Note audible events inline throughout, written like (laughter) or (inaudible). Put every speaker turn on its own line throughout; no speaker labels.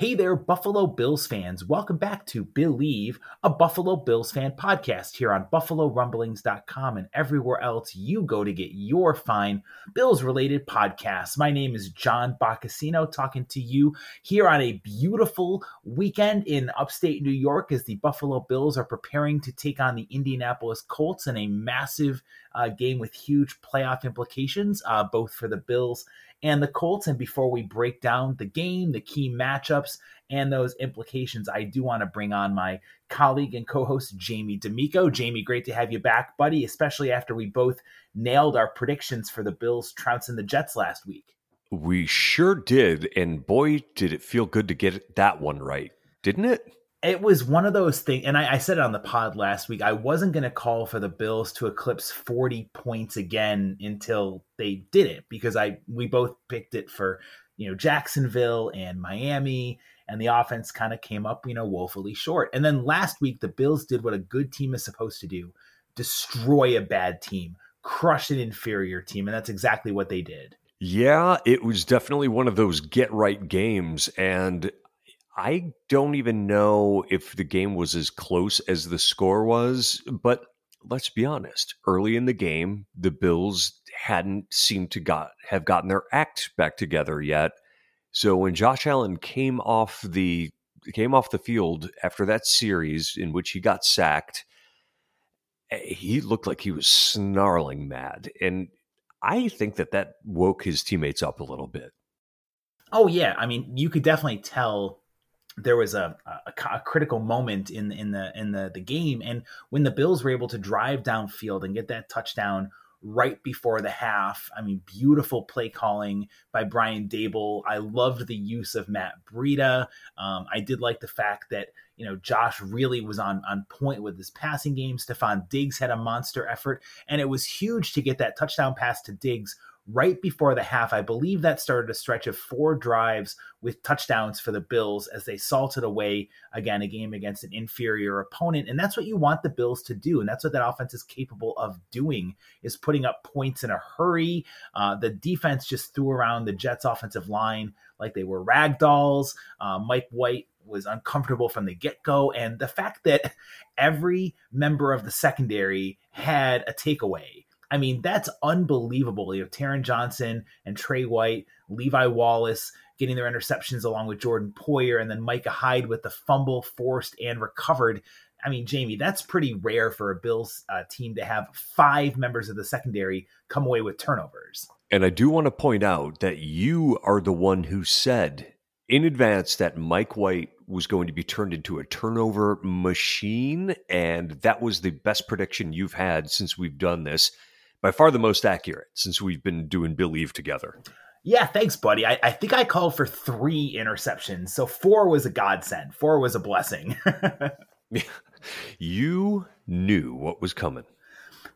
Hey there, Buffalo Bills fans. Welcome back to Believe, a Buffalo Bills fan podcast here on BuffaloRumblings.com and everywhere else you go to get your fine Bills related podcasts. My name is John Boccacino, talking to you here on a beautiful weekend in upstate New York as the Buffalo Bills are preparing to take on the Indianapolis Colts in a massive uh, game with huge playoff implications, uh, both for the Bills and the Colts. And before we break down the game, the key matchups, and those implications, I do want to bring on my colleague and co host, Jamie D'Amico. Jamie, great to have you back, buddy, especially after we both nailed our predictions for the Bills trouncing the Jets last week.
We sure did. And boy, did it feel good to get that one right, didn't it?
It was one of those things, and I, I, said it on the pod last week. I wasn't going to call for the Bills to eclipse 40 points again until they did it because I we both picked it for you know Jacksonville and Miami, and the offense kind of came up you know woefully short. And then last week the Bills did what a good team is supposed to do: destroy a bad team, crush an inferior team, and that's exactly what they did.
Yeah, it was definitely one of those get right games. And I don't even know if the game was as close as the score was, but let's be honest. Early in the game, the Bills hadn't seemed to got have gotten their act back together yet. So when Josh Allen came off the came off the field after that series in which he got sacked, eh, he looked like he was snarling mad, and I think that that woke his teammates up a little bit.
Oh yeah, I mean, you could definitely tell there was a, a, a, critical moment in in the in the the game, and when the Bills were able to drive downfield and get that touchdown right before the half, I mean, beautiful play calling by Brian Daboll. I loved the use of Matt Breida. Um, I did like the fact that you know Josh really was on on point with his passing game. Stefon Diggs had a monster effort, and it was huge to get that touchdown pass to Diggs right before the half. I believe that started a stretch of four drives with touchdowns for the Bills as they salted away again a game against an inferior opponent. And that's what you want the Bills to do. And that's what that offense is capable of doing is putting up points in a hurry. Uh, the defense just threw around the Jets offensive line like they were rag dolls. Uh, Mike White was uncomfortable from the get go. And the fact that (laughs) every member of the secondary had a takeaway I mean, that's unbelievable. You have Taron Johnson and Trey White, Levi Wallace getting their interceptions along with Jordan Poyer, and then Micah Hyde with the fumble forced and recovered. I mean, Jamie, that's pretty rare for a Bills uh, team to have five members of the secondary come away with turnovers.
And I do want to point out that you are the one who said in advance that Mike White was going to be turned into a turnover machine. And that was the best prediction you've had since we've done this by far the most accurate since we've been doing Believe together.
Yeah, thanks, buddy. I, I think I called for three interceptions. So four was a godsend. Four was a blessing. (laughs) (laughs)
you knew what was coming.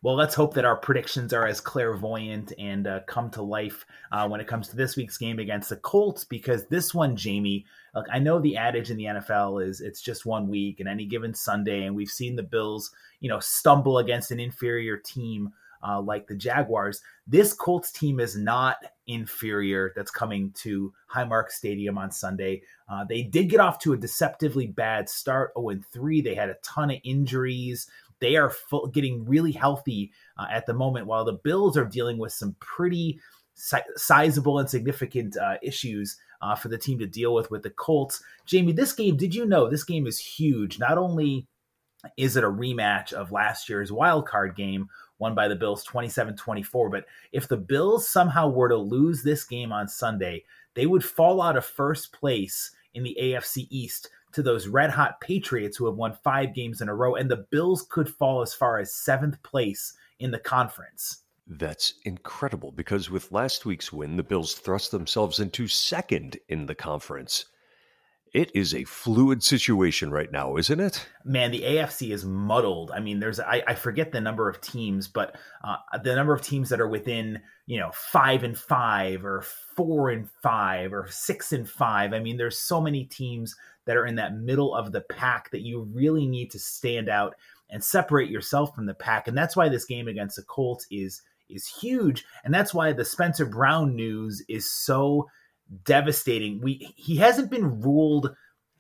Well, let's hope that our predictions are as clairvoyant and uh, come to life uh, when it comes to this week's game against the Colts, because this one, Jamie, look, I know the adage in the NFL is it's just one week and any given Sunday, and we've seen the Bills, you know, stumble against an inferior team uh, like the Jaguars. This Colts team is not inferior that's coming to Highmark Stadium on Sunday. Uh, they did get off to a deceptively bad start 0 3. They had a ton of injuries. They are full, getting really healthy uh, at the moment, while the Bills are dealing with some pretty si- sizable and significant uh, issues uh, for the team to deal with with the Colts. Jamie, this game, did you know this game is huge? Not only is it a rematch of last year's wild card game won by the Bills 27 24. But if the Bills somehow were to lose this game on Sunday, they would fall out of first place in the AFC East to those red hot Patriots who have won five games in a row. And the Bills could fall as far as seventh place in the conference.
That's incredible because with last week's win, the Bills thrust themselves into second in the conference. It is a fluid situation right now, isn't it?
Man, the AFC is muddled. I mean, there's I, I forget the number of teams, but uh, the number of teams that are within you know five and five or four and five or six and five. I mean, there's so many teams that are in that middle of the pack that you really need to stand out and separate yourself from the pack. And that's why this game against the Colts is is huge, and that's why the Spencer Brown news is so devastating. We he hasn't been ruled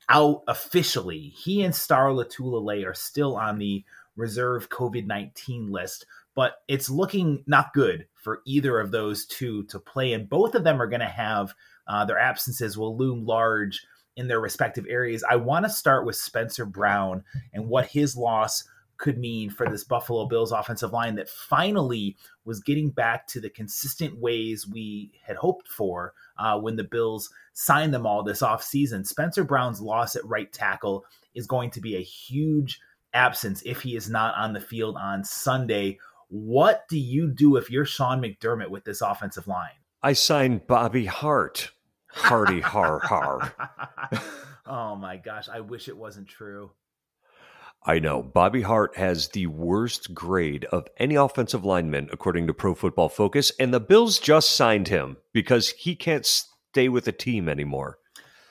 out officially. He and Star Lotulelei are still on the reserve COVID nineteen list, but it's looking not good for either of those two to play, and both of them are going to have uh, their absences will loom large in their respective areas. I want to start with Spencer Brown and what his loss could mean for this Buffalo Bills offensive line that finally was getting back to the consistent ways we had hoped for uh, when the Bills signed them all this offseason. Spencer Brown's loss at right tackle is going to be a huge absence if he is not on the field on Sunday. What do you do if you're Sean McDermott with this offensive line?
I signed Bobby Hart. Hardy har har. (laughs)
oh my gosh, I wish it wasn't true.
I know. Bobby Hart has the worst grade of any offensive lineman, according to Pro Football Focus, and the Bills just signed him because he can't stay with the team anymore.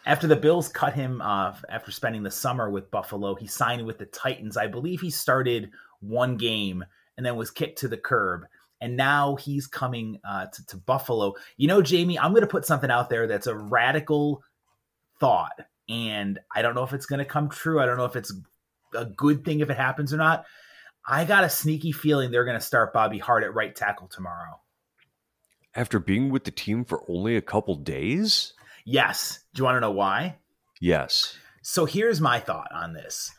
After the Bills cut him off after spending the summer with Buffalo, he signed with the Titans. I believe he started one game and then was kicked to the curb. And now he's coming uh, to, to Buffalo. You know, Jamie, I'm going to put something out there that's a radical thought. And I don't know if it's going to come true. I don't know if it's a good thing if it happens or not. I got a sneaky feeling they're going to start Bobby Hart at right tackle tomorrow.
After being with the team for only a couple days?
Yes. Do you want to know why?
Yes.
So here's my thought on this.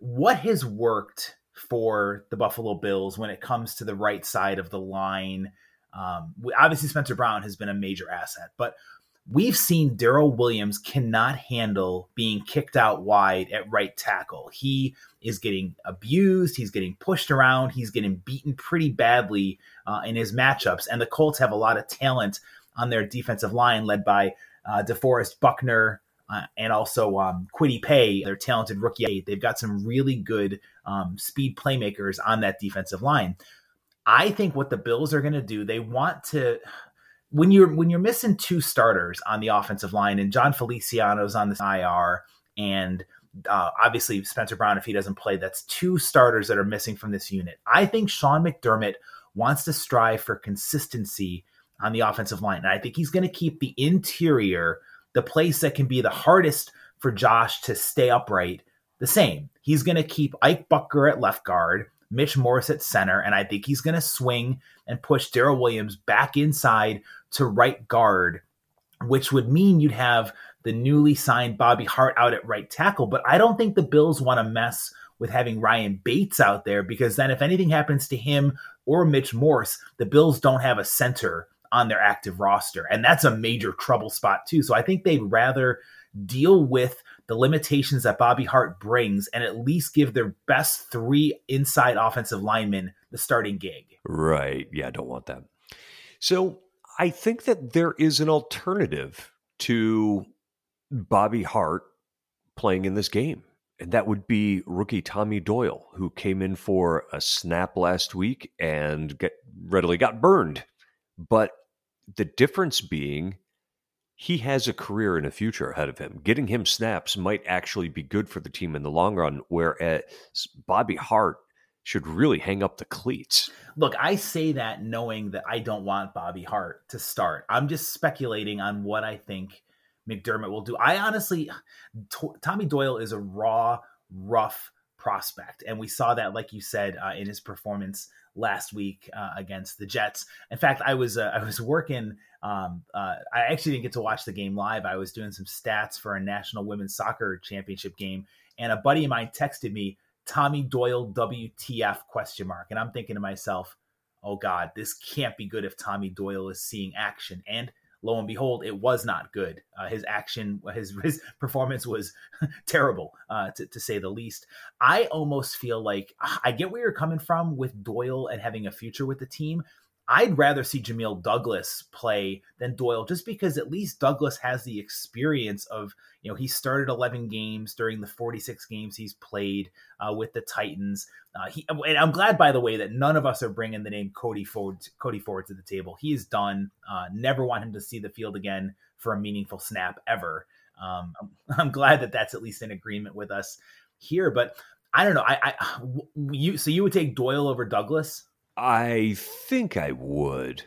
What has worked for the Buffalo Bills when it comes to the right side of the line? Um, obviously, Spencer Brown has been a major asset, but we've seen Daryl Williams cannot handle being kicked out wide at right tackle. He is getting abused. He's getting pushed around. He's getting beaten pretty badly uh, in his matchups. And the Colts have a lot of talent on their defensive line, led by uh, DeForest Buckner uh, and also um, Kwity Paye, their talented rookie. They've got some really good um, speed playmakers on that defensive line. I think what the Bills are going to do, they want to when you're when you're missing two starters on the offensive line and Jon Feliciano's on this IR and uh, obviously Spencer Brown if he doesn't play that's two starters that are missing from this unit. I think Sean McDermott wants to strive for consistency on the offensive line. And I think he's going to keep the interior, the place that can be the hardest for Josh to stay upright, the same. He's going to keep Ike Boettger at left guard, Mitch Morse at center, and I think he's going to swing and push Daryl Williams back inside to right guard, which would mean you'd have the newly signed Bobby Hart out at right tackle. But I don't think the Bills want to mess with having Ryan Bates out there because then if anything happens to him or Mitch Morse, the Bills don't have a center on their active roster. And that's a major trouble spot, too. So I think they'd rather deal with the limitations that Bobby Hart brings and at least give their best three inside offensive linemen the starting gig.
Right. Yeah, I don't want that. So I think that there is an alternative to Bobby Hart playing in this game. and that would be rookie Tommy Doyle, who came in for a snap last week and get, readily got burned. But the difference being, he has a career and a future ahead of him. Getting him snaps might actually be good for the team in the long run, whereas Bobby Hart should really hang up the cleats.
Look, I say that knowing that I don't want Bobby Hart to start. I'm just speculating on what I think McDermott will do. I honestly, (sighs) Tommy Doyle is a raw, rough prospect, and we saw that, like you said, uh, in his performance last week uh, against the Jets. In fact, I was uh, I was working. Um, uh, I actually didn't get to watch the game live. I was doing some stats for a National Women's Soccer Championship game, and a buddy of mine texted me, "Tommy Doyle WTF?" question mark, and I'm thinking to myself, "Oh God, this can't be good if Tommy Doyle is seeing action." And lo and behold, it was not good. Uh, his action, (laughs) his his performance was (laughs) terrible, uh, to, to say the least. I almost feel like I get where you're coming from with Doyle and having a future with the team. I'd rather see Jamil Douglas play than Doyle, just because at least Douglas has the experience of, you know, he started 11 games during the 46 games he's played uh, with the Titans. Uh, he, and I'm glad, by the way, that none of us are bringing the name Cody Ford, Cody Ford to the table. He is done. Uh, never want him to see the field again for a meaningful snap ever. Um, I'm, (laughs) I'm glad that that's at least in agreement with us here, but I don't know. I, I you so you would take Doyle over Douglas?
I think I would.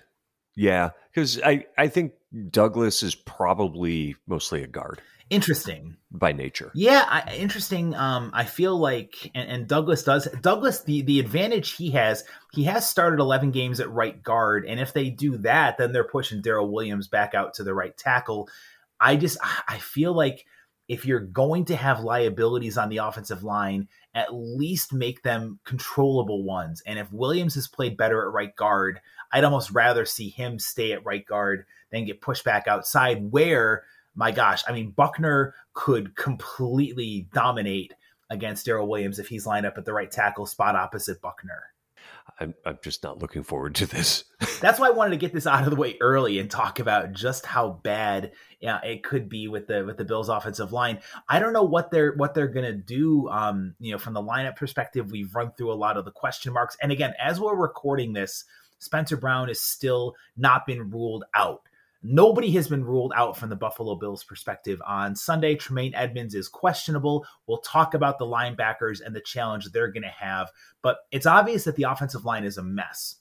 Yeah, because I, I think Douglas is probably mostly a guard.
Interesting
by nature.
Yeah, I, interesting. Um, I feel like, and, and, Douglas does. Douglas, the the advantage he has, he has started eleven games at right guard, and if they do that, then they're pushing Daryl Williams back out to the right tackle. I just, I feel like if you're going to have liabilities on the offensive line, at least make them controllable ones. And if Williams has played better at right guard, I'd almost rather see him stay at right guard than get pushed back outside where my gosh, I mean Buckner could completely dominate against Daryl Williams if he's lined up at the right tackle spot opposite Buckner.
I'm, I'm just not looking forward to this. (laughs)
That's why I wanted to get this out of the way early and talk about just how bad it could be with the with the Bills offensive line. I don't know what they're what they're gonna do. Um, you know, from the lineup perspective, we've run through a lot of the question marks. And again, as we're recording this, Spencer Brown is still not been ruled out. Nobody has been ruled out from the Buffalo Bills perspective. On Sunday, Tremaine Edmunds is questionable. We'll talk about the linebackers and the challenge they're going to have, but it's obvious that the offensive line is a mess.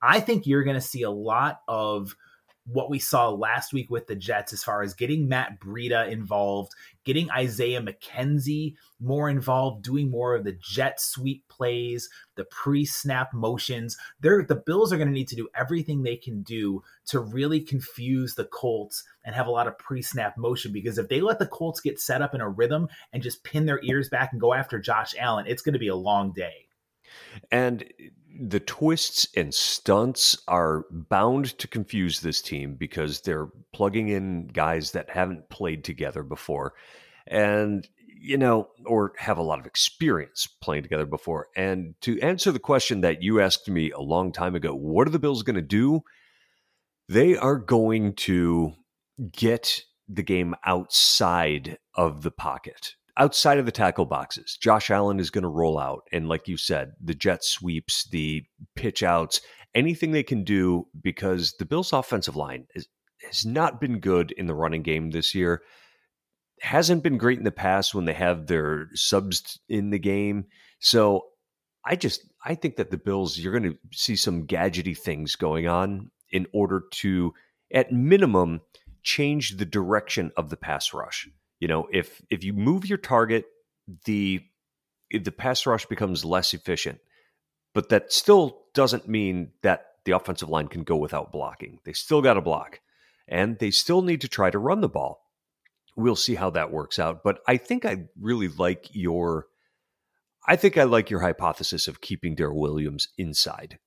I think you're going to see a lot of what we saw last week with the Jets as far as getting Matt Breida involved, getting Isaiah McKenzie more involved, doing more of the jet sweep plays, the pre-snap motions. They're, the Bills are going to need to do everything they can do to really confuse the Colts and have a lot of pre-snap motion because if they let the Colts get set up in a rhythm and just pin their ears back and go after Josh Allen, it's going to be a long day.
And the twists and stunts are bound to confuse this team because they're plugging in guys that haven't played together before and you know or have a lot of experience playing together before. And to answer the question that you asked me a long time ago what are the bills going to do? They are going to get the game outside of the pocket outside of the tackle boxes, Josh Allen is going to roll out. And like you said, the jet sweeps, the pitch outs, anything they can do because the Bills' offensive line is, has not been good in the running game this year. Hasn't been great in the past when they have their subs in the game. So I just I think that the Bills you're going to see some gadgety things going on in order to at minimum change the direction of the pass rush you know, if if you move your target, the the pass rush becomes less efficient. But that still doesn't mean that the offensive line can go without blocking. They still got to block, and they still need to try to run the ball. We'll see how that works out. But I think I really like your. I think I like your hypothesis of keeping Daryl Williams inside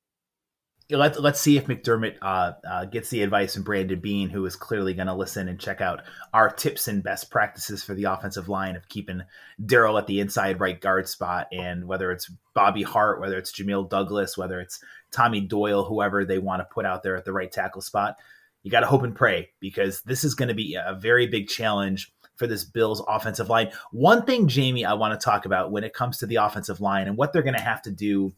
let, let's see if McDermott uh, uh, gets the advice from Brandon Beane, who is clearly going to listen and check out our tips and best practices for the offensive line of keeping Daryl at the inside right guard spot. And whether it's Bobby Hart, whether it's Jamil Douglas, whether it's Tommy Doyle, whoever they want to put out there at the right tackle spot, you got to hope and pray because this is going to be a very big challenge for this Bills offensive line. One thing, Jamie, I want to talk about when it comes to the offensive line and what they're going to have to do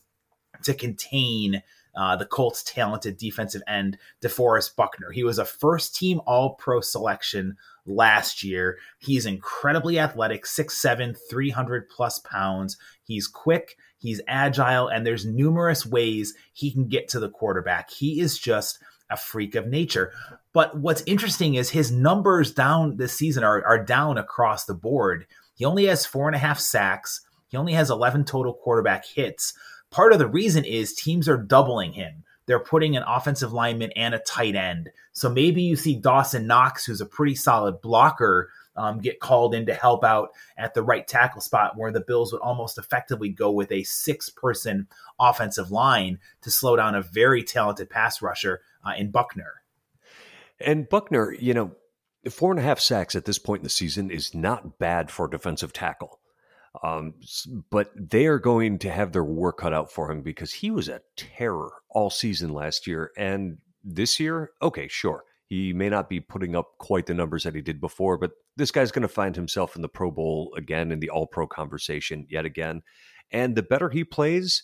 to contain uh, the Colts' talented defensive end, DeForest Buckner. He was a first team All Pro selection last year. He's incredibly athletic, 6'7, 300 plus pounds. He's quick, he's agile, and there's numerous ways he can get to the quarterback. He is just a freak of nature. But what's interesting is his numbers down this season are, are down across the board. He only has four and a half sacks. He only has 11 total quarterback hits. Part of the reason is teams are doubling him. They're putting an offensive lineman and a tight end. So maybe you see Dawson Knox, who's a pretty solid blocker, um, get called in to help out at the right tackle spot, where the Bills would almost effectively go with a six person offensive line to slow down a very talented pass rusher uh, in Buckner.
And Buckner, you know, four and a half sacks at this point in the season is not bad for a defensive tackle. Um, but they are going to have their work cut out for him because he was a terror all season last year. And this year, okay, sure. He may not be putting up quite the numbers that he did before, but this guy's going to find himself in the Pro Bowl again, in the All Pro conversation yet again. And the better he plays,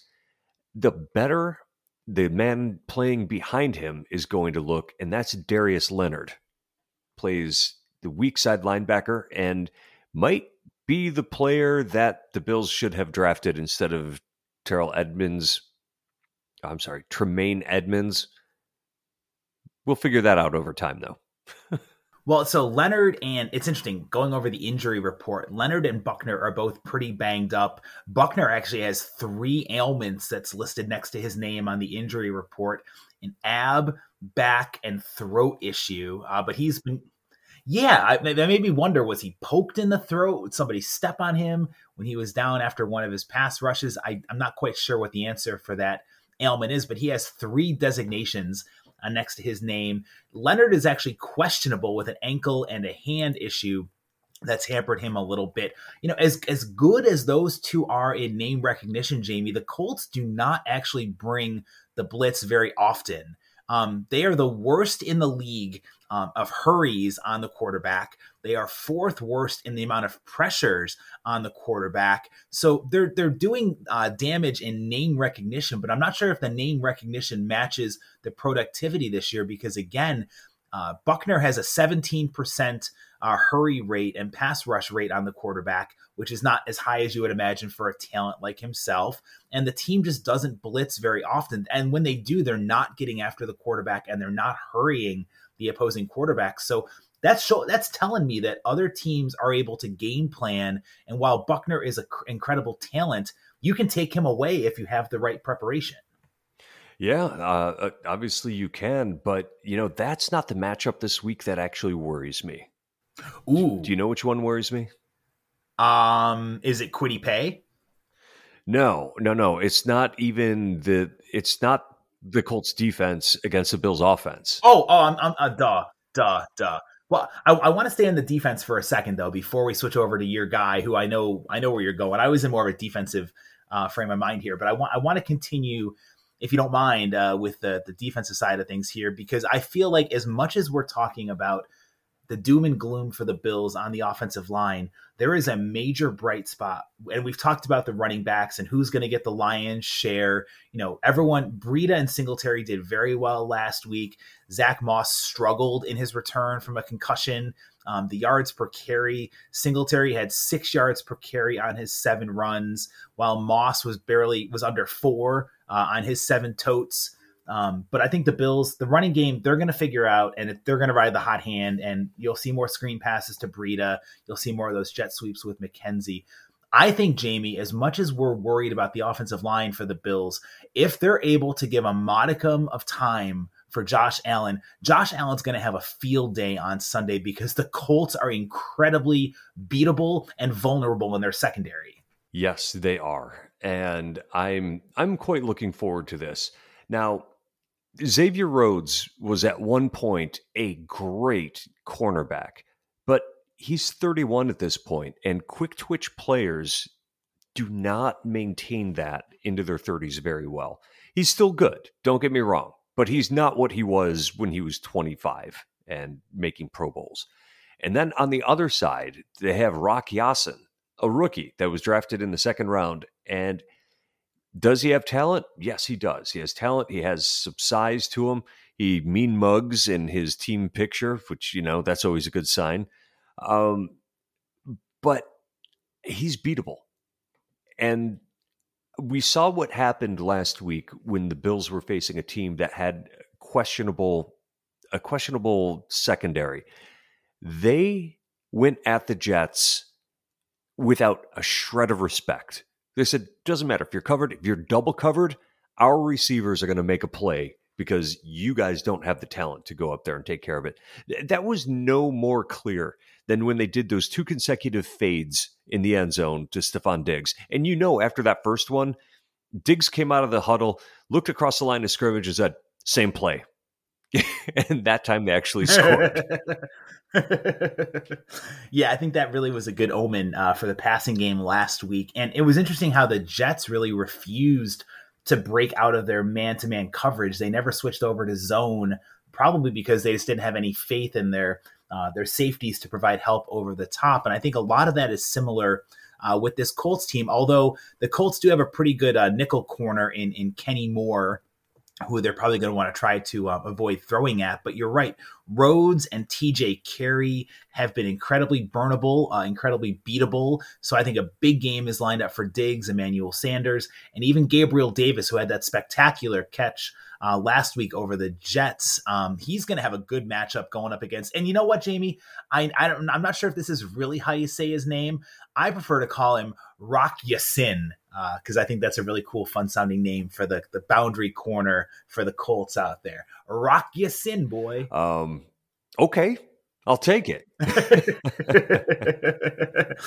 the better the man playing behind him is going to look. And that's Darius Leonard, plays the weak side linebacker and might be the player that the Bills should have drafted instead of Terrell Edmunds. I'm sorry, Tremaine Edmunds. We'll figure that out over time, though. (laughs)
well, so Leonard and it's interesting going over the injury report. Leonard and Buckner are both pretty banged up. Buckner actually has three ailments that's listed next to his name on the injury report an ab, back, and throat issue. Uh, but he's been yeah, I, that made me wonder: was he poked in the throat? Would somebody step on him when he was down after one of his pass rushes? I, I'm not quite sure what the answer for that ailment is, but he has three designations uh, next to his name. Leonard is actually questionable with an ankle and a hand issue that's hampered him a little bit. You know, as as good as those two are in name recognition, Jamie, the Colts do not actually bring the blitz very often. Um, they are the worst in the league um, of hurries on the quarterback. They are fourth worst in the amount of pressures on the quarterback. So they're they're doing uh, damage in name recognition, but I'm not sure if the name recognition matches the productivity this year because again, uh, Buckner has a 17% uh, hurry rate and pass rush rate on the quarterback, which is not as high as you would imagine for a talent like himself. And the team just doesn't blitz very often. And when they do, they're not getting after the quarterback and they're not hurrying the opposing quarterback. So that's show, that's telling me that other teams are able to game plan. And while Buckner is an incredible talent, you can take him away if you have the right preparation.
Yeah, uh, uh, obviously you can, but you know that's not the matchup this week that actually worries me.
Ooh,
do you know which one worries me?
Um, is it Kwity Paye?
No, no, no. It's not even the. It's not the Colts defense against the Bills offense.
Oh, oh, I'm, I'm uh, duh, duh, duh. Well, I, I want to stay on the defense for a second though before we switch over to your guy, who I know I know where you're going. I was in more of a defensive uh, frame of mind here, but I want I want to continue, if you don't mind, uh, with the the defensive side of things here because I feel like as much as we're talking about the doom and gloom for the Bills on the offensive line, there is a major bright spot. And we've talked about the running backs and who's going to get the lion's share. You know, everyone, Breida and Singletary did very well last week. Zach Moss struggled in his return from a concussion. Um, the yards per carry, Singletary had six yards per carry on his seven runs, while Moss was barely was under four uh, on his seven totes. Um, but I think the Bills, the running game, they're going to figure out, and they're going to ride the hot hand, and you'll see more screen passes to Breida. You'll see more of those jet sweeps with McKenzie. I think Jamie, as much as we're worried about the offensive line for the Bills, if they're able to give a modicum of time for Josh Allen, Josh Allen's going to have a field day on Sunday because the Colts are incredibly beatable and vulnerable in their secondary.
Yes, they are, and I'm I'm quite looking forward to this. Now, Xavier Rhodes was at one point a great cornerback, but he's 31 at this point, and quick twitch players do not maintain that into their 30s very well. He's still good, don't get me wrong, but he's not what he was when he was 25 and making Pro Bowls. And then on the other side, they have Rock Ya-Sin, a rookie that was drafted in the second round. And does he have talent? Yes, he does. He has talent. He has some size to him. He mean mugs in his team picture, which, you know, that's always a good sign. Um, but he's beatable. And we saw what happened last week when the Bills were facing a team that had questionable a questionable secondary. They went at the Jets without a shred of respect. They said, doesn't matter if you're covered, if you're double covered, our receivers are going to make a play because you guys don't have the talent to go up there and take care of it. That was no more clear than when they did those two consecutive fades in the end zone to Stefon Diggs. And you know, after that first one, Diggs came out of the huddle, looked across the line of scrimmage, and said, same play. (laughs) and that time they actually scored. (laughs)
yeah, I think that really was a good omen uh, for the passing game last week. And it was interesting how the Jets really refused to break out of their man to man coverage. They never switched over to zone, probably because they just didn't have any faith in their uh, their safeties to provide help over the top. And I think a lot of that is similar. Uh, with this Colts team, although the Colts do have a pretty good uh, nickel corner in in Kenny Moore who they're probably going to want to try to uh, avoid throwing at. But you're right. Rhodes and TJ Carrie have been incredibly burnable, uh, incredibly beatable. So I think a big game is lined up for Diggs, Emmanuel Sanders, and even Gabriel Davis, who had that spectacular catch uh, last week over the Jets. Um, he's going to have a good matchup going up against. And you know what, Jamie? I, I don't, I'm not sure if this is really how you say his name. I prefer to call him Rock Ya-Sin because uh, I think that's a really cool, fun sounding name for the the boundary corner for the Colts out there. Rock Ya-Sin, boy.
Um, okay, I'll take it. (laughs)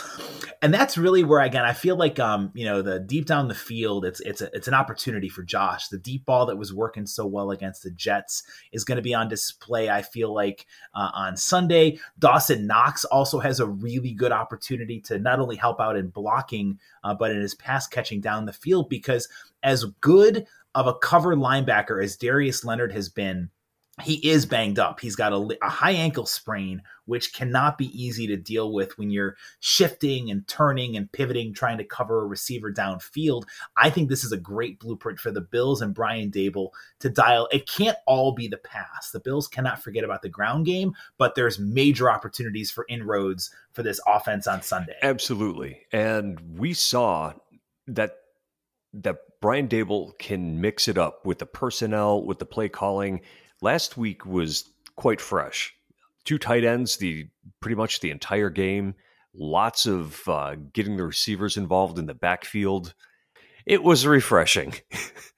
and that's really where again I feel like um you know the deep down the field it's it's a, it's an opportunity for Josh. The deep ball that was working so well against the Jets is going to be on display. I feel like uh, on Sunday, Dawson Knox also has a really good opportunity to not only help out in blocking uh, but in his pass catching down the field because as good of a cover linebacker as Darius Leonard has been he is banged up. He's got a, a, high ankle sprain, which cannot be easy to deal with when you're shifting and turning and pivoting, trying to cover a receiver downfield. I think this is a great blueprint for the Bills and Brian Daboll to dial. It can't all be the pass. The Bills cannot forget about the ground game, but there's major opportunities for inroads for this offense on Sunday.
Absolutely. And we saw that that Brian Daboll can mix it up with the personnel, with the play calling last week was quite fresh. Two tight ends, the pretty much the entire game. Lots of uh, getting the receivers involved in the backfield. It was refreshing. (laughs)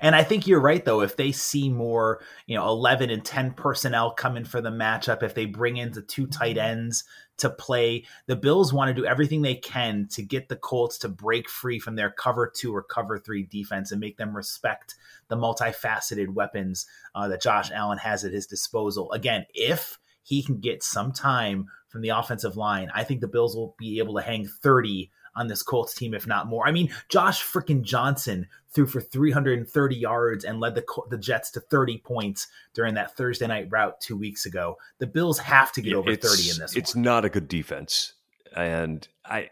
And I think you're right, though. If they see more, you know, 11 and 10 personnel coming for the matchup, if they bring in the two tight ends to play, the Bills want to do everything they can to get the Colts to break free from their cover two or cover three defense and make them respect the multifaceted weapons uh, that Josh Allen has at his disposal. Again, if he can get some time from the offensive line, I think the Bills will be able to hang 30 on this Colts team, if not more. I mean, Josh freaking Johnson threw for 330 yards and led the the Jets to 30 points during that Thursday night route two weeks ago. The Bills have to get over 30 in this.
It's
one.
not a good defense, and I.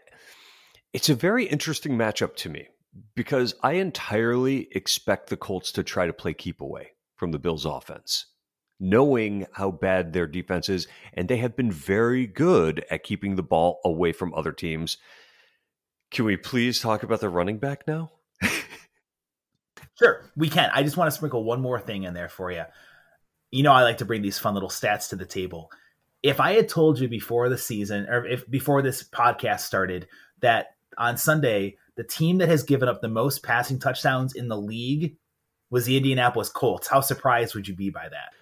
It's a very interesting matchup to me because I entirely expect the Colts to try to play keep away from the Bills' offense knowing how bad their defense is, and they have been very good at keeping the ball away from other teams. Can we please talk about the running back now?
sure, we can. I just want to sprinkle one more thing in there for you. You know, I like to bring these fun little stats to the table. If I had told you before the season, or if before this podcast started, that on Sunday, the team that has given up the most passing touchdowns in the league was the Indianapolis Colts, how surprised would you be by that?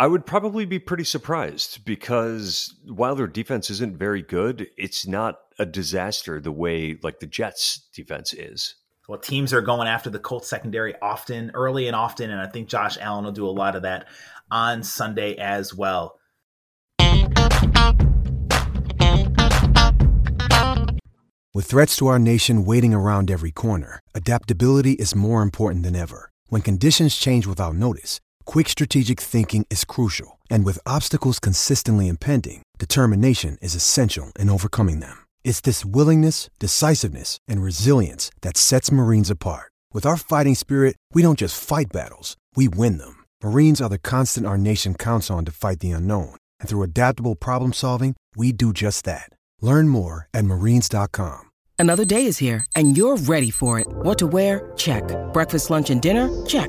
I would probably be pretty surprised because while their defense isn't very good, it's not a disaster the way like the Jets defense is.
Well, teams are going after the Colts secondary often, early and often, and I think Josh Allen will do a lot of that on Sunday as well.
With threats to our nation waiting around every corner, adaptability is more important than ever. When conditions change without notice, quick strategic thinking is crucial And with obstacles consistently impending, determination is essential in overcoming them. It's this willingness, decisiveness, and resilience that sets Marines apart. With our fighting spirit, we don't just fight battles, we win them. Marines are the constant our nation counts on to fight the unknown. And through adaptable problem solving, we do just that. Learn more at marines.com.
Another day is here, and you're ready for it. What to wear? Check. Breakfast, lunch, and dinner? Check.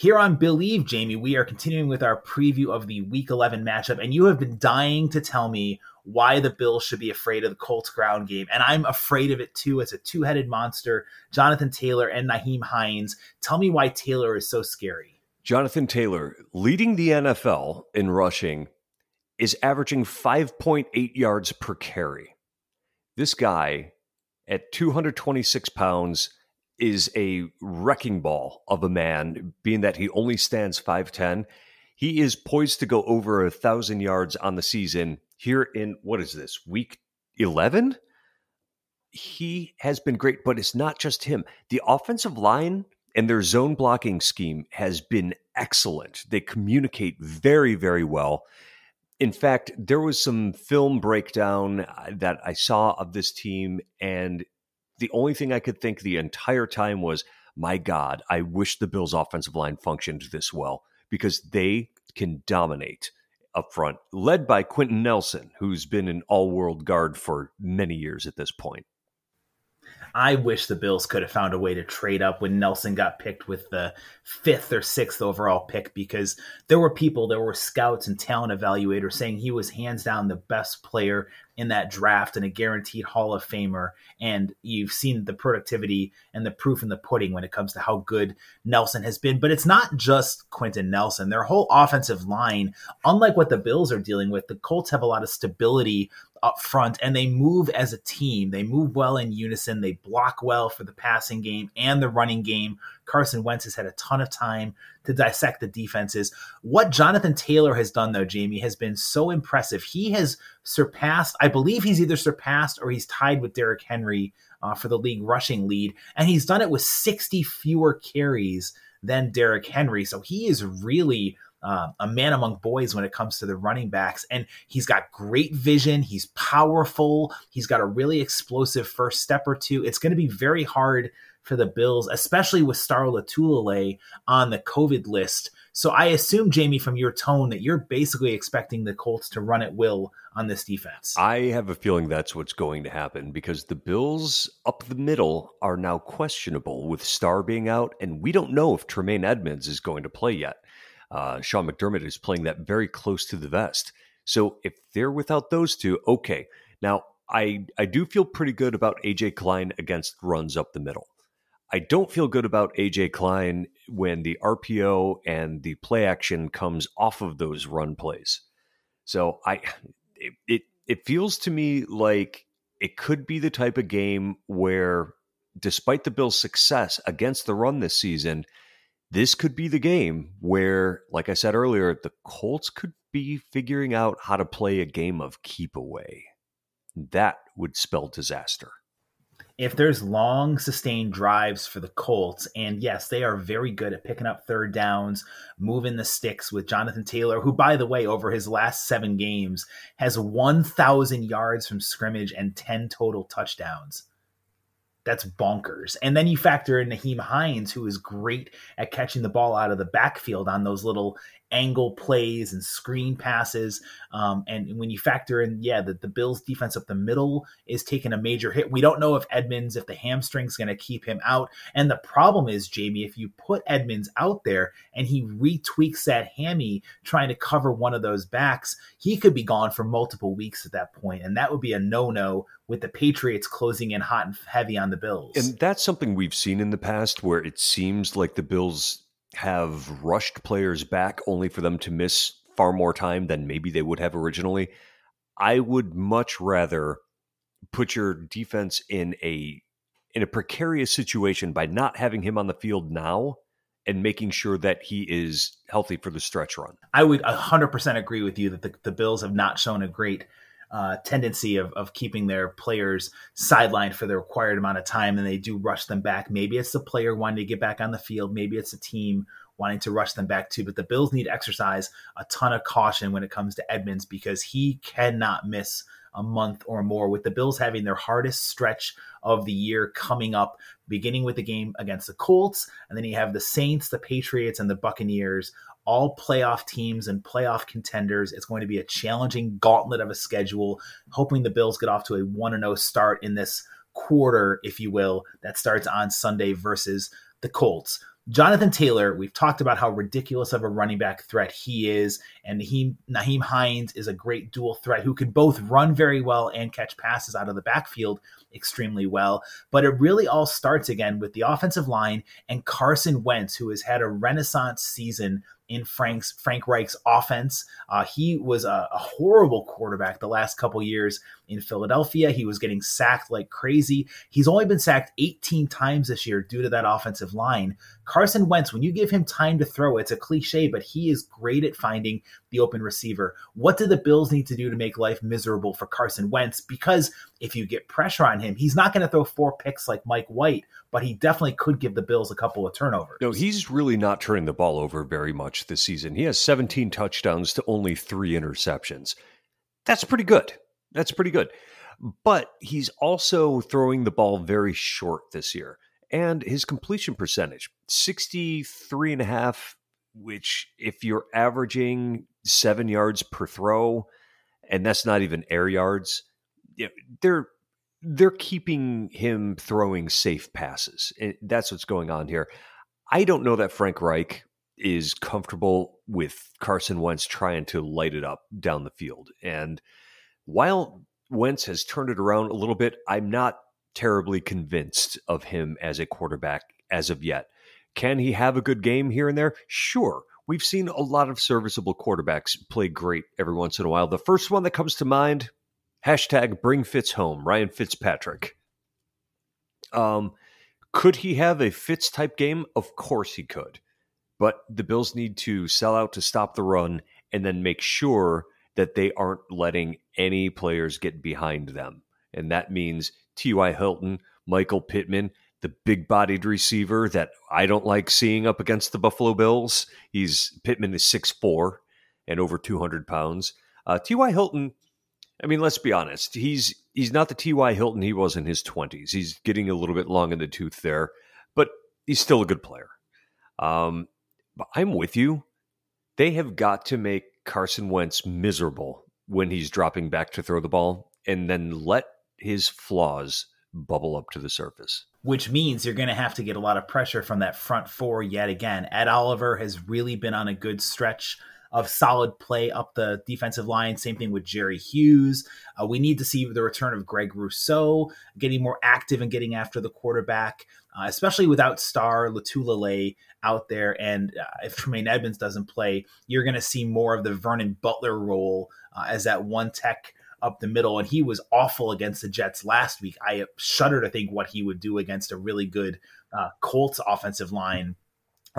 Here on Believe, Jamie, we are continuing with our preview of the Week 11 matchup, and you have been dying to tell me why the Bills should be afraid of the Colts ground game. And I'm afraid of it too. It's a two headed monster, Jonathan Taylor and Nyheim Hines. Tell me why Taylor is so scary.
Jonathan Taylor, leading the NFL in rushing, is averaging 5.8 yards per carry. This guy, at 226 pounds, is a wrecking ball of a man, being that he only stands 5'10. He is poised to go over a thousand yards on the season here in what is this, week 11? He has been great, but it's not just him. The offensive line and their zone blocking scheme has been excellent. They communicate very, very well. In fact, there was some film breakdown uh, that I saw of this team, and the only thing I could think the entire time was, my God, I wish the Bills' offensive line functioned this well because they can dominate up front, led by Quenton Nelson, who's been an all world guard for many years at this point.
I wish the Bills could have found a way to trade up when Nelson got picked with the fifth or sixth overall pick because there were people, there were scouts and talent evaluators saying he was hands down the best player in that draft and a guaranteed Hall of Famer. And you've seen the productivity and the proof in the pudding when it comes to how good Nelson has been. But it's not just Quenton Nelson. Their whole offensive line, unlike what the Bills are dealing with, the Colts have a lot of stability up front and they move as a team. They move well in unison. They block well for the passing game and the running game. Carson Wentz has had a ton of time to dissect the defenses. What Jonathan Taylor has done, though, Jamie, has been so impressive. He has surpassed, I believe he's either surpassed or he's tied with Derrick Henry uh, for the league rushing lead, and he's done it with 60 fewer carries than Derrick Henry. So he is really. Uh, a man among boys when it comes to the running backs. And he's got great vision. He's powerful. He's got a really explosive first step or two. It's going to be very hard for the Bills, especially with Star Lotulelei on the COVID list. So I assume, Jamie, from your tone, that you're basically expecting the Colts to run at will on this defense.
I have a feeling that's what's going to happen because the Bills up the middle are now questionable with Star being out, and we don't know if Tremaine Edmunds is going to play yet. Uh, Sean McDermott is playing that very close to the vest. So if they're without those two, okay. Now, I, I do feel pretty good about AJ Klein against runs up the middle. I don't feel good about AJ Klein when the RPO and the play action comes off of those run plays. So I it, it it feels to me like it could be the type of game where despite the Bills' success against the run this season, this could be the game where, like I said earlier, the Colts could be figuring out how to play a game of keep away. That would spell disaster
if there's long sustained drives for the Colts, and yes, they are very good at picking up third downs, moving the sticks with Jonathan Taylor, who, by the way, over his last seven games has 1,000 yards from scrimmage and 10 total touchdowns. That's bonkers. And then you factor in Nyheim Hines, who is great at catching the ball out of the backfield on those little angle plays and screen passes. Um, and when you factor in, yeah, the, the Bills defense up the middle is taking a major hit. We don't know if Edmunds, if the hamstring's going to keep him out. And the problem is, Jamie, if you put Edmunds out there and he retweaks that hammy trying to cover one of those backs, he could be gone for multiple weeks at that point, And that would be a no no with the Patriots closing in hot and heavy on the Bills.
And that's something we've seen in the past where it seems like the Bills have rushed players back only for them to miss far more time than maybe they would have originally. I would much rather put your defense in a in a precarious situation by not having him on the field now and making sure that he is healthy for the stretch run.
I would 100% agree with you that the, the Bills have not shown a great uh, tendency of, of keeping their players sidelined for the required amount of time and they do rush them back. Maybe it's the player wanting to get back on the field. Maybe it's the team wanting to rush them back too. But the Bills need to exercise a ton of caution when it comes to Edmunds because he cannot miss a month or more with the Bills having their hardest stretch of the year coming up, beginning with the game against the Colts. And then you have the Saints, the Patriots, and the Buccaneers all playoff teams and playoff contenders. It's going to be a challenging gauntlet of a schedule, hoping the Bills get off to a 1 0 start in this quarter, if you will, that starts on Sunday versus the Colts. Jonathan Taylor, we've talked about how ridiculous of a running back threat he is, and he, Nyheim Hines is a great dual threat who can both run very well and catch passes out of the backfield extremely well. But it really all starts again with the offensive line and Carson Wentz, who has had a renaissance season in Frank's Frank Reich's offense. Uh, he was a, a, horrible quarterback the last couple years in Philadelphia. He was getting sacked like crazy. He's only been sacked 18 times this year due to that offensive line. Carson Wentz, when you give him time to throw, it's a cliche, but he is great at finding the open receiver. What do the Bills need to do to make life miserable for Carson Wentz? Because if you get pressure on him, he's not going to throw four picks like Mike White, but he definitely could give the Bills a couple of turnovers.
No, he's really not turning the ball over very much this season. He has 17 touchdowns to only three interceptions. That's pretty good. That's pretty good. But he's also throwing the ball very short this year. And his completion percentage, 63 and a half, which if you're averaging seven yards per throw, and that's not even air yards, they're they're keeping him throwing safe passes. Eh, that's what's going on here. I don't know that Frank Reich is comfortable with Carson Wentz trying to light it up down the field. And while Wentz has turned it around a little bit, I'm not terribly convinced of him as a quarterback as of yet. Can he have a good game here and there? Sure. We've seen a lot of serviceable quarterbacks play great every once in a while. The first one that comes to mind, hashtag bring Fitz home, Ryan Fitzpatrick. Um, could he have a Fitz type game? Of course he could. But the Bills need to sell out to stop the run and then make sure that they aren't letting any players get behind them. And that means T.Y. Hilton, Michael Pittman, the big bodied receiver that I don't like seeing up against the Buffalo Bills. He's Pittman is 6'4 and over 200 pounds. Uh, T.Y. Hilton, I mean, let's be honest. He's he's not the T.Y. Hilton he was in his 20s. He's getting a little bit long in the tooth there, but he's still a good player. Um, but I'm with you. They have got to make Carson Wentz miserable when he's dropping back to throw the ball and then let his flaws bubble up to the surface.
Which means you're going to have to get a lot of pressure from that front four yet again. Ed Oliver has really been on a good stretch of solid play up the defensive line. Same thing with Jerry Hughes. Uh, we need to see the return of Greg Rousseau getting more active and getting after the quarterback, uh, especially without Star Lotulelei out there. And uh, if Tremaine Edmunds doesn't play, you're going to see more of the Vernon Butler role uh, as that one tech up the middle, and he was awful against the Jets last week. I shudder to think what he would do against a really good uh, Colts offensive line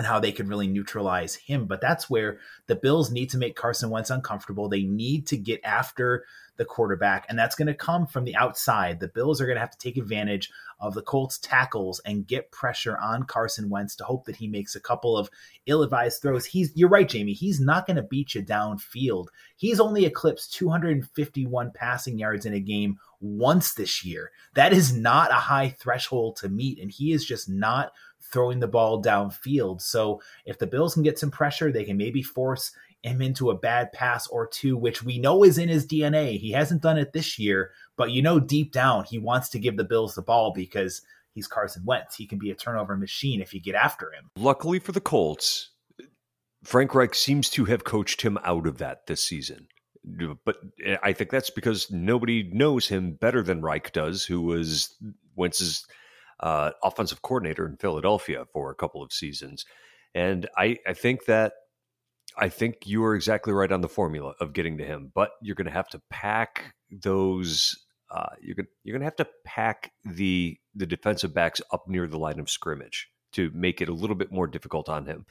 and how they could really neutralize him. But that's where the Bills need to make Carson Wentz uncomfortable. They need to get after the quarterback, and that's going to come from the outside. The Bills are going to have to take advantage of the Colts tackles and get pressure on Carson Wentz to hope that he makes a couple of ill-advised throws. He's you're right, Jamie. He's not going to beat you downfield. He's only eclipsed 251 passing yards in a game once this year. That is not a high threshold to meet, and he is just not throwing the ball downfield. So if the Bills can get some pressure, they can maybe force him into a bad pass or two, which we know is in his DNA. He hasn't done it this year, but you know deep down he wants to give the Bills the ball because he's Carson Wentz. He can be a turnover machine if you get after him.
Luckily for the Colts, Frank Reich seems to have coached him out of that this season. But I think that's because nobody knows him better than Reich does, who was Wentz's uh, offensive coordinator in Philadelphia for a couple of seasons. And I, I think that I think you are exactly right on the formula of getting to him, but you're going to have to pack those uh, you're gonna you're gonna have to pack the the defensive backs up near the line of scrimmage to make it a little bit more difficult on him.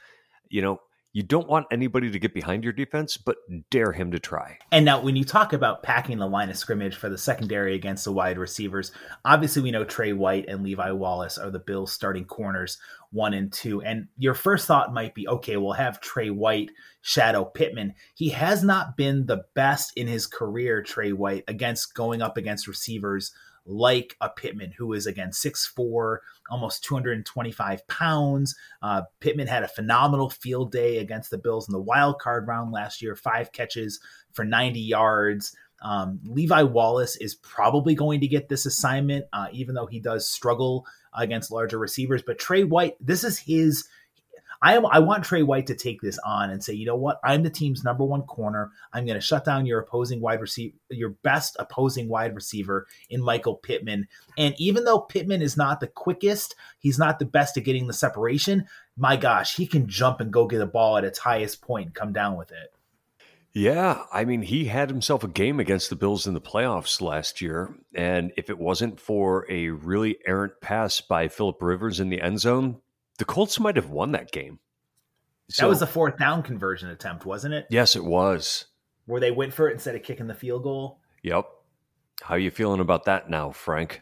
You know, you don't want anybody to get behind your defense, but dare him to try.
And now, when you talk about packing the line of scrimmage for the secondary against the wide receivers, obviously we know Tre White and Levi Wallace are the Bills' starting corners, one and two. And your first thought might be, okay, we'll have Tre White shadow Pittman. He has not been the best in his career, Tre White, against going up against receivers like a Pittman, who is again 6'4, almost 225 pounds. Uh, Pittman had a phenomenal field day against the Bills in the wild card round last year, five catches for 90 yards. Um, Levi Wallace is probably going to get this assignment, uh, even though he does struggle against larger receivers. But Tre White, this is his I am, I want Tre White to take this on and say, you know what? I'm the team's number one corner. I'm going to shut down your opposing wide receiver, your best opposing wide receiver in Michael Pittman. And even though Pittman is not the quickest, he's not the best at getting the separation. My gosh, he can jump and go get a ball at its highest point and come down with it.
Yeah, I mean, he had himself a game against the Bills in the playoffs last year. And if it wasn't for a really errant pass by Philip Rivers in the end zone, the Colts might have won that game.
So, that was the fourth down conversion attempt, wasn't it?
Yes, it was.
Where they went for it instead of kicking the field goal.
Yep. How are you feeling about that now, Frank?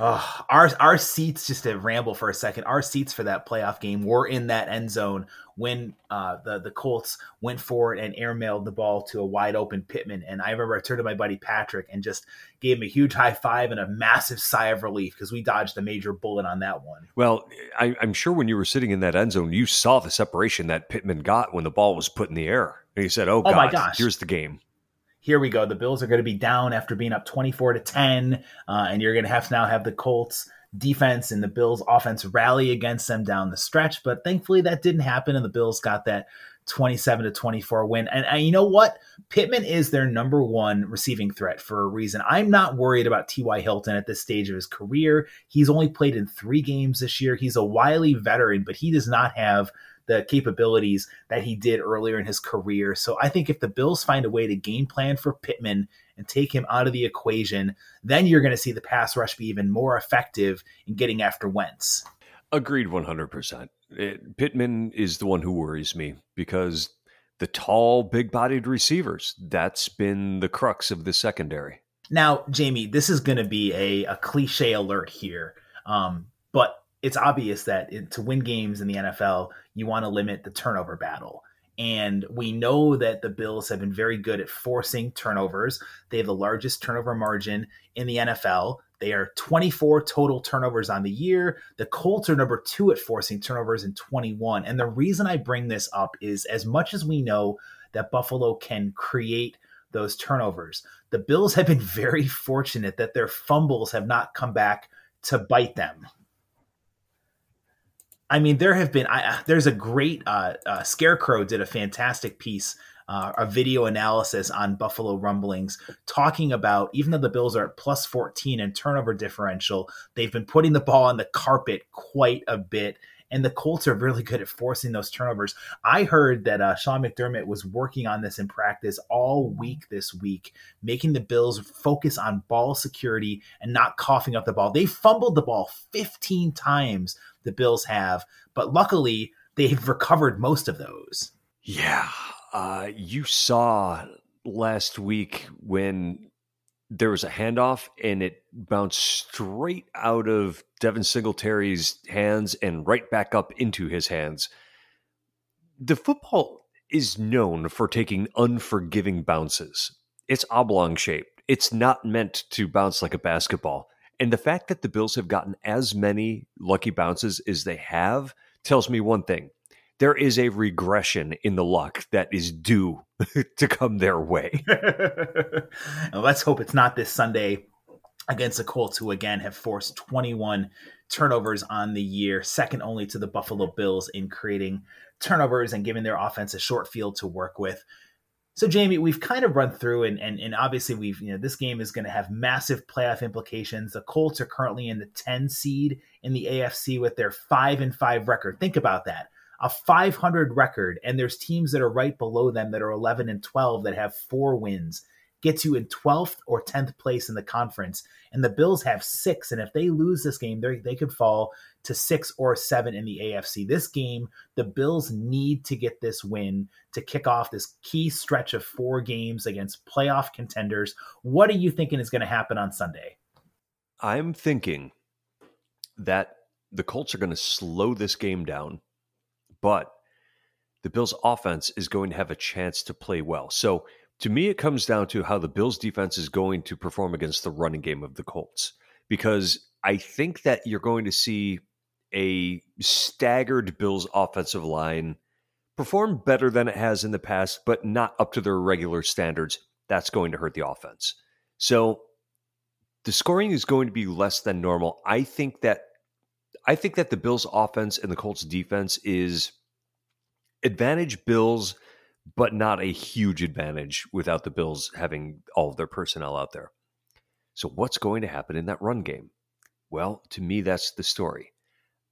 Our our seats just to ramble for a second. Our seats for that playoff game were in that end zone when uh, the the Colts went forward and airmailed the ball to a wide open Pittman. And I remember I turned to my buddy Patrick and just gave him a huge high five and a massive sigh of relief because we dodged a major bullet on that one.
Well, I, I'm sure when you were sitting in that end zone, you saw the separation that Pittman got when the ball was put in the air, and he said, "Oh, oh God, my gosh, here's the game."
Here we go. The Bills are going to be down after being up 24 to 10, uh, and you're going to have to now have the Colts defense and the Bills offense rally against them down the stretch. But thankfully, that didn't happen, and the Bills got that 27 to 24 win. And, and, you know what? Pittman is their number one receiving threat for a reason. I'm not worried about T.Y. Hilton at this stage of his career. He's only played in three games this year. He's a wily veteran, but he does not have the capabilities that he did earlier in his career. So I think if the Bills find a way to game plan for Pittman and take him out of the equation, then you're going to see the pass rush be even more effective in getting after Wentz.
Agreed 100%. It, Pittman is the one who worries me because the tall, big bodied receivers, that's been the crux of the secondary.
Now, Jamie, this is going to be a, a cliche alert here. Um, but it's obvious that it, to win games in the NFL, you want to limit the turnover battle. And we know that the Bills have been very good at forcing turnovers. They have the largest turnover margin in the NFL. They are 24 total turnovers on the year. The Colts are number two at forcing turnovers in 21. And the reason I bring this up is as much as we know that Buffalo can create those turnovers, the Bills have been (laughs) very fortunate that their fumbles have not come back to bite them. I mean, there have been. I, there's a great uh, uh, Scarecrow did a fantastic piece, uh, a video analysis on Buffalo Rumblings, talking about even though the Bills are at plus 14 in turnover differential, they've been putting the ball on the carpet quite a bit. And the Colts are really good at forcing those turnovers. I heard that uh, Sean McDermott was working on this in practice all week this week, making the Bills focus on ball security and not coughing up the ball. They fumbled the ball 15 times the Bills have, but luckily they've (laughs) recovered most of those.
Yeah. Uh, you saw last week when there was a handoff and it bounced straight out of Devin Singletary's hands and right back up into his hands. The football is known for taking unforgiving bounces. It's oblong shaped. It's not meant to bounce like a basketball. And the fact that the Bills have gotten as many lucky bounces as they have tells me one thing. There is a regression in the luck that is due (laughs) to come their way. (laughs)
let's hope it's not this Sunday against the Colts, who again have forced 21 turnovers on the year, second only to the Buffalo Bills in creating turnovers and giving their offense a short field to work with. So, Jamie, we've kind of run through, and and, and obviously we've you know this game is going to have massive playoff implications. The Colts are currently in the 10 seed in the AFC with their five and five record. Think about that, a 500 record, and there's teams that are right below them that are 11 and 12 that have four wins. gets you in 12th or 10th place in the conference. And the Bills have six. And if they lose this game, they could fall to six or seven in the AFC. This game, the Bills need to get this win to kick off this key stretch of four games against playoff contenders. What are you thinking is going to happen on Sunday?
I'm thinking that the Colts are going to slow this game down, but the Bills' offense is going to have a chance to play well. So to me, it comes down to how the Bills' defense is going to perform against the running game of the Colts, because I think that you're going to see a staggered Bills offensive line perform better than it has in the past, but not up to their regular standards. That's going to hurt the offense. So the scoring is going to be less than normal. I think that I think that the Bills offense and the Colts defense is advantage Bills, but not a huge advantage without the Bills having all of their personnel out there. So what's going to happen in that run game? Well, to me, that's the story.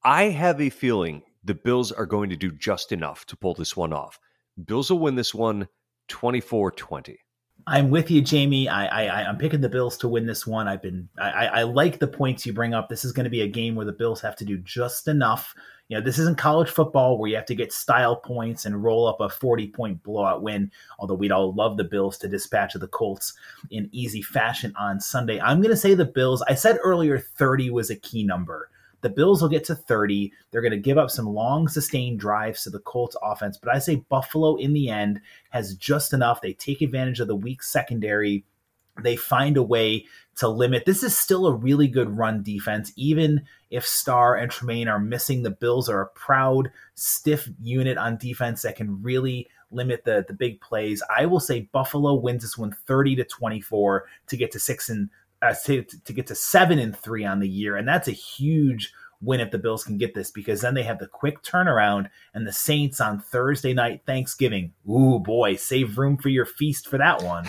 I have a feeling the Bills are going to do just enough to pull this one off. Bills will win this one 24 20.
I'm with you, Jamie. I, I I'm picking the Bills to win this one. I've been I, I like the points you bring up. This is going to be a game where the Bills have to do just enough. You know, this isn't college football where you have to get style points and roll up a 40 point blowout win. Although we'd all love the Bills to dispatch of the Colts in easy fashion on Sunday. I'm going to say the Bills. I said earlier 30 was a key number. The Bills will get to 30. They're going to give up some long, sustained drives to the Colts offense. But I say Buffalo in the end has just enough. They take advantage of the weak secondary. They find a way to limit. This is still a really good run defense, even if Star and Tremaine are missing. The Bills are a proud, stiff unit on defense that can really limit the the big plays. I will say Buffalo wins this one 30 to 24 to get to six and uh, to, to get to seven and three on the year, and that's a huge win if the Bills can get this because then they have the quick turnaround and the Saints on Thursday night Thanksgiving. Ooh boy, save room for your feast for that one.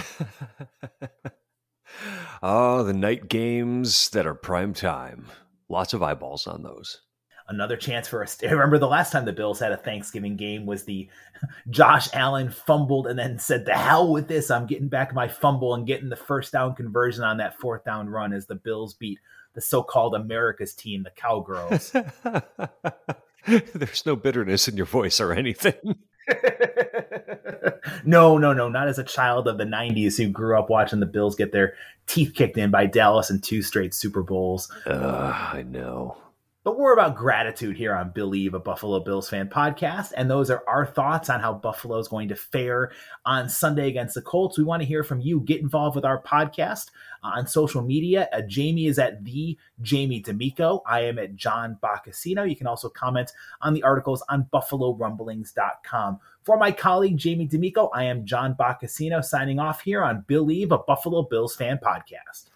oh, (laughs) the night games that are prime time. Lots of eyeballs on those
another chance for us. (laughs) Remember the last time the Bills had a Thanksgiving game was the (laughs) Josh Allen fumbled and then said, "The hell with this! I'm getting back my fumble and getting the first down conversion on that fourth down run." As the Bills beat the so-called America's team, the Cowgirls. (laughs)
There's no bitterness in your voice or anything.
no, no, no, not as a child of the 90s who grew up watching the Bills get their teeth kicked in by Dallas in two straight Super Bowls.
Uh, I know.
But we're about gratitude here on Believe a Buffalo Bills fan podcast. And those are our thoughts on how Buffalo is going to fare on Sunday against the Colts. We want to hear from you. Get involved with our podcast on social media. Uh, Jamie is at the Jamie D'Amico. I am at John Boccacino. You can also comment on the articles on BuffaloRumblings.com. For my colleague Jamie D'Amico, I am John Boccacino signing off here on Believe a Buffalo Bills fan podcast.